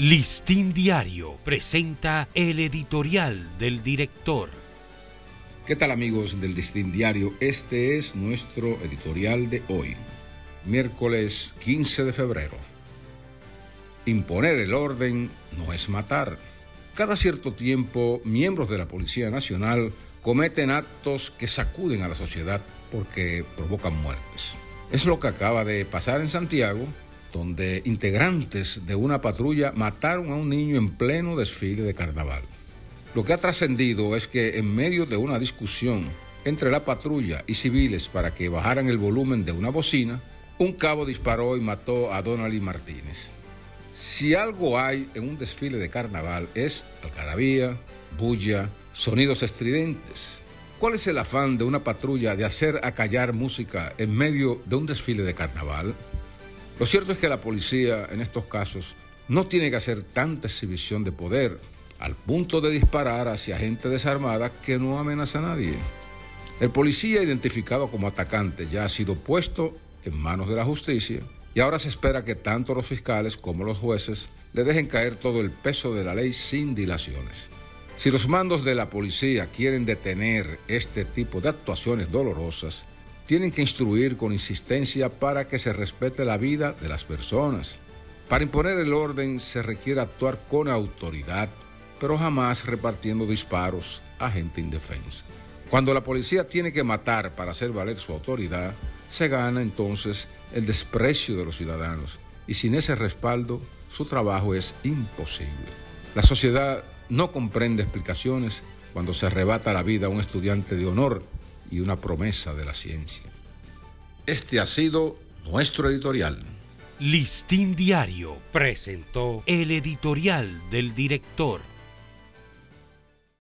Listín Diario presenta el editorial del director. ¿Qué tal amigos del Listín Diario? Este es nuestro editorial de hoy, miércoles 15 de febrero. Imponer el orden no es matar. Cada cierto tiempo, miembros de la Policía Nacional cometen actos que sacuden a la sociedad porque provocan muertes. Es lo que acaba de pasar en Santiago, donde integrantes de una patrulla mataron a un niño en pleno desfile de carnaval. Lo que ha trascendido es que en medio de una discusión entre la patrulla y civiles para que bajaran el volumen de una bocina, un cabo disparó y mató a Donald Martínez. Si algo hay en un desfile de carnaval es algarabía, bulla, sonidos estridentes. ¿Cuál es el afán de una patrulla de hacer acallar música en medio de un desfile de carnaval? Lo cierto es que la policía en estos casos no tiene que hacer tanta exhibición de poder al punto de disparar hacia gente desarmada que no amenaza a nadie. El policía identificado como atacante ya ha sido puesto en manos de la justicia y ahora se espera que tanto los fiscales como los jueces le dejen caer todo el peso de la ley sin dilaciones. Si los mandos de la policía quieren detener este tipo de actuaciones dolorosas, tienen que instruir con insistencia para que se respete la vida de las personas. Para imponer el orden se requiere actuar con autoridad, pero jamás repartiendo disparos a gente indefensa. Cuando la policía tiene que matar para hacer valer su autoridad, se gana entonces el desprecio de los ciudadanos y sin ese respaldo su trabajo es imposible. La sociedad no comprende explicaciones cuando se arrebata la vida a un estudiante de honor y una promesa de la ciencia. Este ha sido nuestro editorial. Listín Diario presentó el editorial del director.